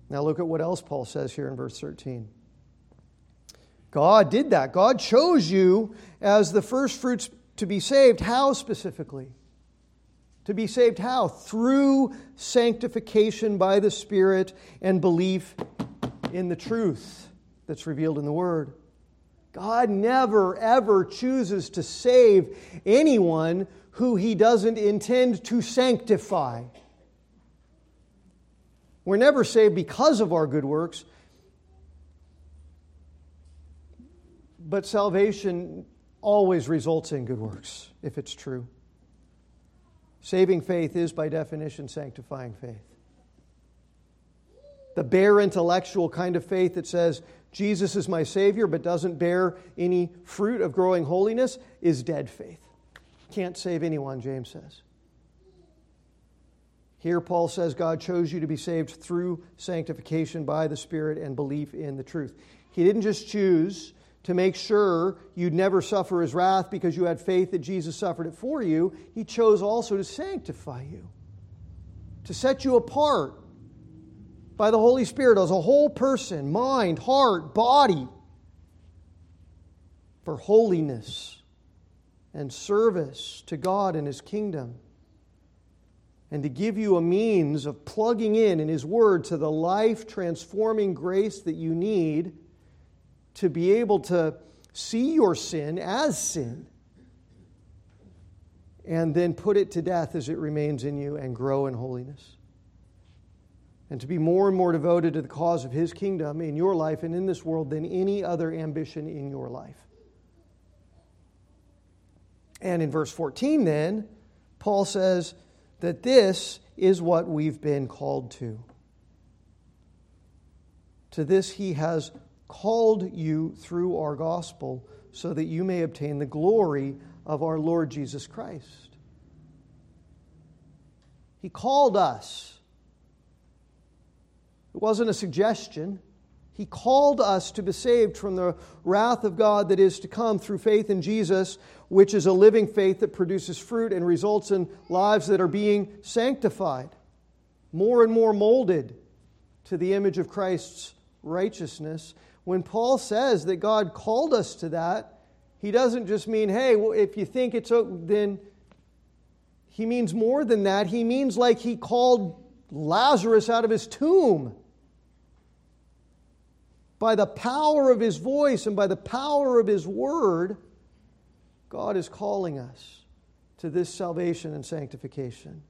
Speaker 2: Now, look at what else Paul says here in verse 13. God did that. God chose you as the first fruits to be saved. How specifically? To be saved how? Through sanctification by the Spirit and belief in the truth that's revealed in the Word. God never, ever chooses to save anyone who he doesn't intend to sanctify. We're never saved because of our good works, but salvation always results in good works, if it's true. Saving faith is, by definition, sanctifying faith. The bare intellectual kind of faith that says, Jesus is my Savior, but doesn't bear any fruit of growing holiness, is dead faith. Can't save anyone, James says. Here, Paul says God chose you to be saved through sanctification by the Spirit and belief in the truth. He didn't just choose to make sure you'd never suffer his wrath because you had faith that Jesus suffered it for you, he chose also to sanctify you, to set you apart by the Holy Spirit as a whole person, mind, heart, body, for holiness and service to God and his kingdom. And to give you a means of plugging in in His Word to the life transforming grace that you need to be able to see your sin as sin and then put it to death as it remains in you and grow in holiness. And to be more and more devoted to the cause of His kingdom in your life and in this world than any other ambition in your life. And in verse 14, then, Paul says that this is what we've been called to. To this he has called you through our gospel so that you may obtain the glory of our Lord Jesus Christ. He called us. It wasn't a suggestion. He called us to be saved from the wrath of God that is to come through faith in Jesus, which is a living faith that produces fruit and results in lives that are being sanctified, more and more molded to the image of Christ's righteousness. When Paul says that God called us to that, he doesn't just mean, hey, well, if you think it's, okay, then he means more than that. He means like he called Lazarus out of his tomb. By the power of his voice and by the power of his word, God is calling us to this salvation and sanctification.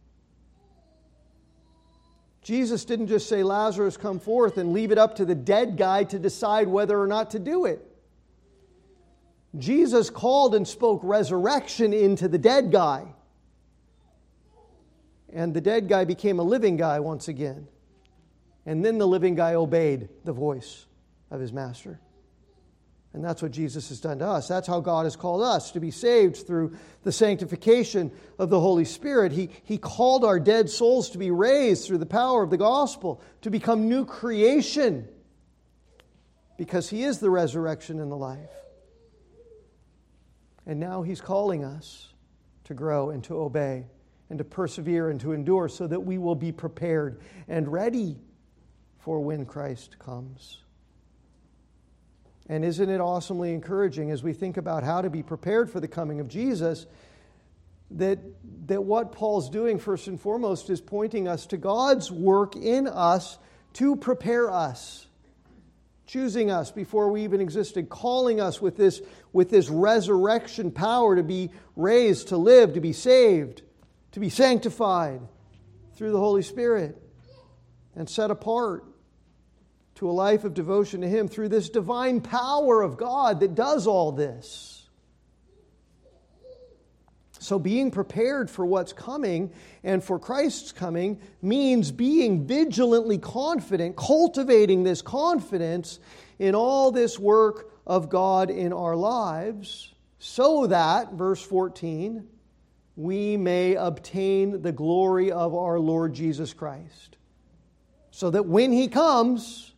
Speaker 2: Jesus didn't just say, Lazarus, come forth, and leave it up to the dead guy to decide whether or not to do it. Jesus called and spoke resurrection into the dead guy. And the dead guy became a living guy once again. And then the living guy obeyed the voice of his master. And that's what Jesus has done to us. That's how God has called us to be saved through the sanctification of the Holy Spirit. He, he called our dead souls to be raised through the power of the gospel, to become new creation, because He is the resurrection and the life. And now He's calling us to grow and to obey and to persevere and to endure so that we will be prepared and ready for when Christ comes. And isn't it awesomely encouraging as we think about how to be prepared for the coming of Jesus? That, that what Paul's doing, first and foremost, is pointing us to God's work in us to prepare us, choosing us before we even existed, calling us with this, with this resurrection power to be raised, to live, to be saved, to be sanctified through the Holy Spirit and set apart to a life of devotion to Him through this divine power of God that does all this. So, being prepared for what's coming and for Christ's coming means being vigilantly confident, cultivating this confidence in all this work of God in our lives, so that, verse 14, we may obtain the glory of our Lord Jesus Christ. So that when He comes,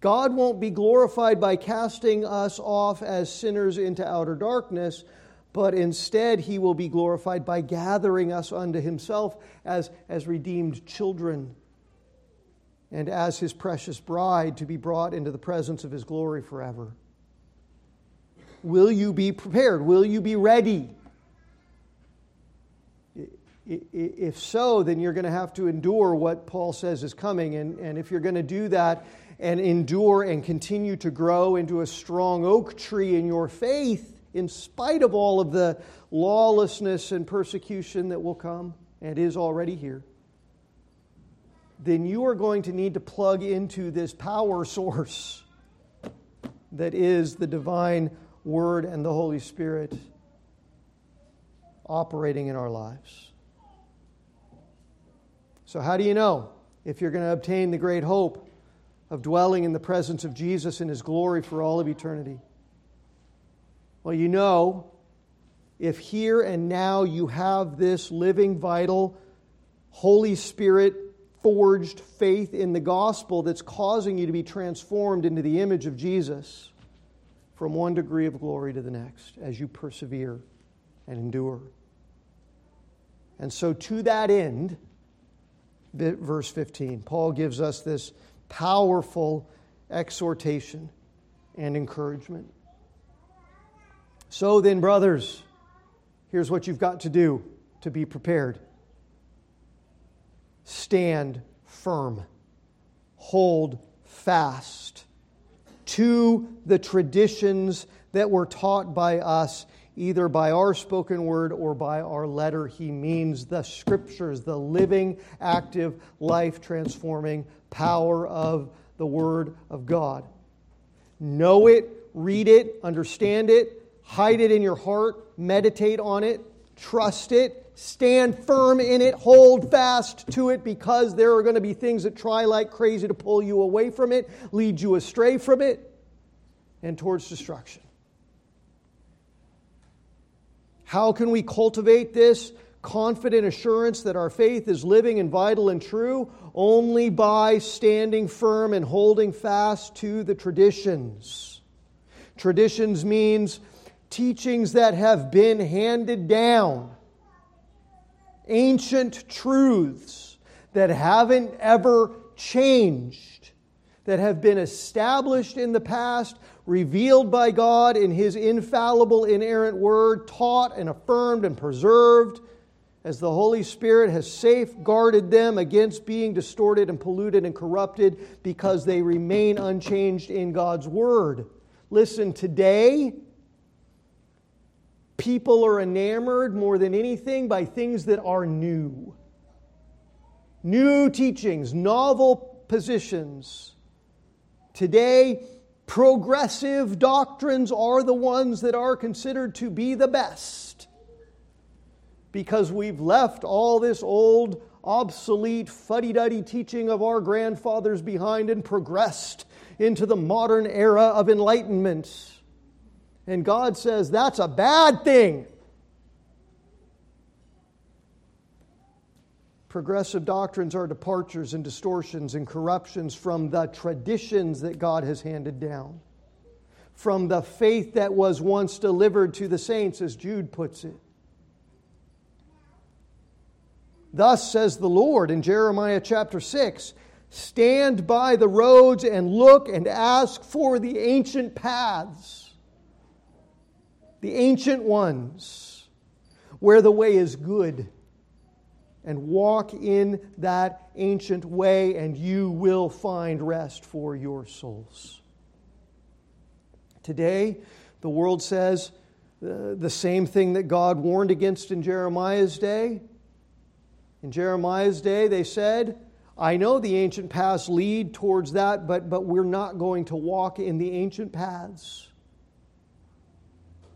Speaker 2: God won't be glorified by casting us off as sinners into outer darkness, but instead he will be glorified by gathering us unto himself as, as redeemed children and as his precious bride to be brought into the presence of his glory forever. Will you be prepared? Will you be ready? If so, then you're going to have to endure what Paul says is coming. And, and if you're going to do that, and endure and continue to grow into a strong oak tree in your faith in spite of all of the lawlessness and persecution that will come and is already here, then you are going to need to plug into this power source that is the divine Word and the Holy Spirit operating in our lives. So, how do you know if you're going to obtain the great hope of dwelling in the presence of Jesus in his glory for all of eternity? Well, you know, if here and now you have this living, vital, Holy Spirit forged faith in the gospel that's causing you to be transformed into the image of Jesus from one degree of glory to the next as you persevere and endure. And so, to that end, verse 15, Paul gives us this powerful exhortation and encouragement. So then, brothers, here's what you've got to do to be prepared stand firm, hold fast to the traditions that were taught by us, either by our spoken word or by our letter. He means the scriptures, the living, active, life transforming power of the Word of God. Know it, read it, understand it, hide it in your heart, meditate on it, trust it, stand firm in it, hold fast to it, because there are going to be things that try like crazy to pull you away from it, lead you astray from it, and towards destruction. How can we cultivate this? confident assurance that our faith is living and vital and true only by standing firm and holding fast to the traditions. Traditions means teachings that have been handed down, ancient truths that haven't ever changed, that have been established in the past, revealed by God in His infallible, inerrant Word, taught and affirmed and preserved as the Holy Spirit has safeguarded them against being distorted and polluted and corrupted because they remain unchanged in God's Word. Listen, today, people are enamored more than anything by things that are new. New teachings, novel positions. Today, progressive doctrines are the ones that are considered to be the best because we've left all this old, obsolete, fuddy duddy teaching of our grandfathers behind and progressed into the modern era of enlightenment. And God says that's a bad thing. Progressive doctrines are departures and distortions and corruptions from the traditions that God has handed down, from the faith that was once delivered to the saints, as Jude puts it. Thus says the Lord in Jeremiah chapter 6 Stand by the roads and look and ask for the ancient paths, the ancient ones, where the way is good, and walk in that ancient way, and you will find rest for your souls. Today, the world says uh, the same thing that God warned against in Jeremiah's day in Jeremiah's day, they said, I know the ancient paths lead towards that, but, but we're not going to walk in the ancient paths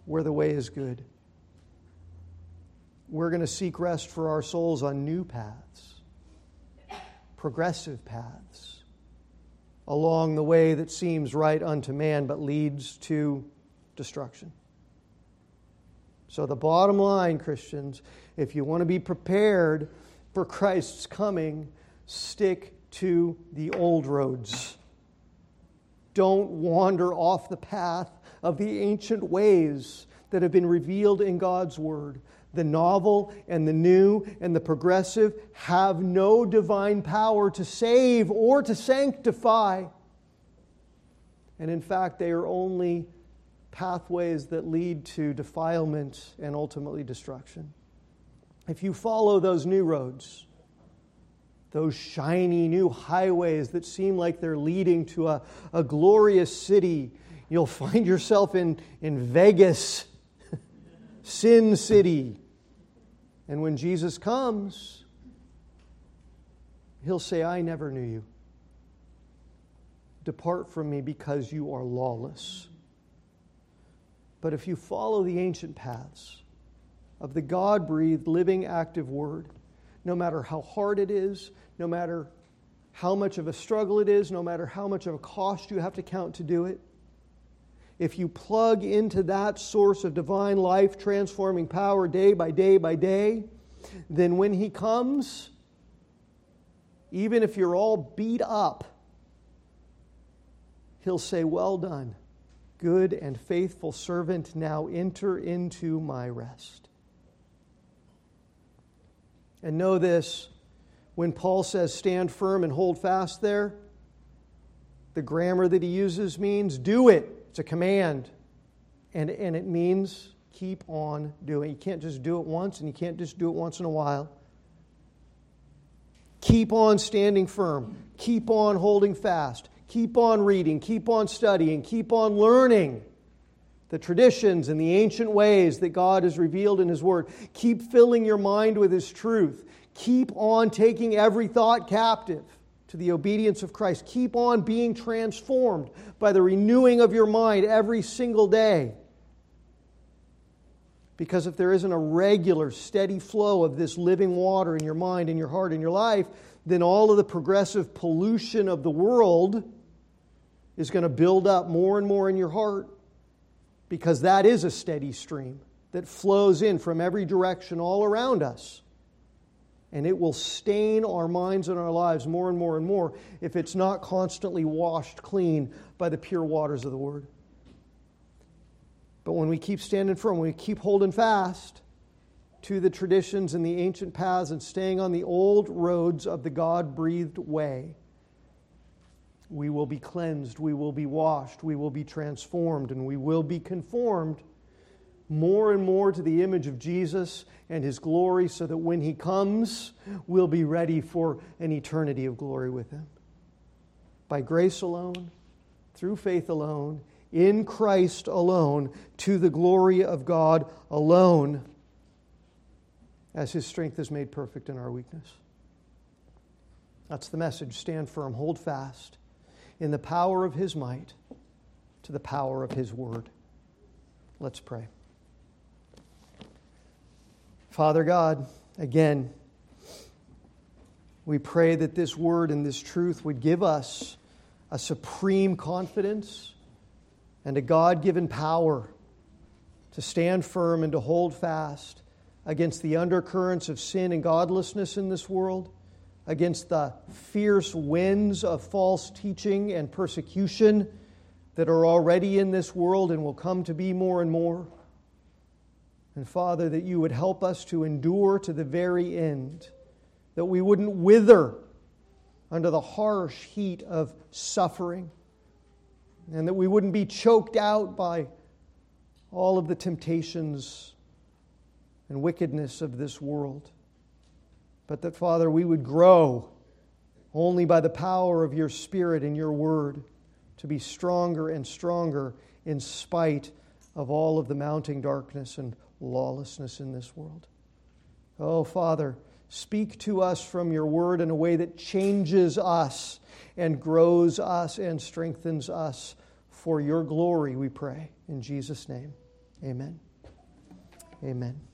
Speaker 2: where the way is good. We're going to seek rest for our souls on new paths, progressive paths, along the way that seems right unto man but leads to destruction. So, the bottom line, Christians, if you want to be prepared for Christ's coming, stick to the old roads. Don't wander off the path of the ancient ways that have been revealed in God's Word. The novel and the new and the progressive have no divine power to save or to sanctify. And in fact, they are only pathways that lead to defilement and ultimately destruction if you follow those new roads, those shiny new highways that seem like they're leading to a, a glorious city, you'll find yourself in, in Vegas, Sin City. And when Jesus comes, he'll say, I never knew you. Depart from me because you are lawless. But if you follow the ancient paths, of the God breathed, living, active Word, no matter how hard it is, no matter how much of a struggle it is, no matter how much of a cost you have to count to do it. If you plug into that source of divine life transforming power day by day by day, then when He comes, even if you're all beat up, He'll say, Well done, good and faithful servant, now enter into my rest. And know this when Paul says stand firm and hold fast there, the grammar that he uses means do it. It's a command. And, and it means keep on doing. You can't just do it once and you can't just do it once in a while. Keep on standing firm. Keep on holding fast. Keep on reading. Keep on studying. Keep on learning the traditions and the ancient ways that God has revealed in His Word. Keep filling your mind with His truth. Keep on taking every thought captive to the obedience of Christ. Keep on being transformed by the renewing of your mind every single day. Because if there isn't a regular, steady flow of this living water in your mind, in your heart, in your life, then all of the progressive pollution of the world is going to build up more and more in your heart because that is a steady stream that flows in from every direction all around us. And it will stain our minds and our lives more and more and more if it's not constantly washed clean by the pure waters of the Word. But when we keep standing firm, when we keep holding fast to the traditions and the ancient paths and staying on the old roads of the God breathed way, we will be cleansed, we will be washed, we will be transformed, and we will be conformed more and more to the image of Jesus and his glory so that when he comes, we'll be ready for an eternity of glory with him. By grace alone, through faith alone, in Christ alone, to the glory of God alone, as his strength is made perfect in our weakness. That's the message. Stand firm, hold fast in the power of his might to the power of his word. Let's pray. Father God, again, we pray that this word and this truth would give us a supreme confidence and a God given power to stand firm and to hold fast against the undercurrents of sin and godlessness in this world, against the fierce winds of false teaching and persecution that are already in this world and will come to be more and more. And Father, that you would help us to endure to the very end, that we wouldn't wither under the harsh heat of suffering, and that we wouldn't be choked out by all of the temptations and wickedness of this world, but that, Father, we would grow only by the power of your Spirit and your word to be stronger and stronger in spite of all of the mounting darkness and lawlessness in this world. Oh, Father, speak to us from your word in a way that changes us and grows us and strengthens us for your glory, we pray. In Jesus' name, amen. Amen.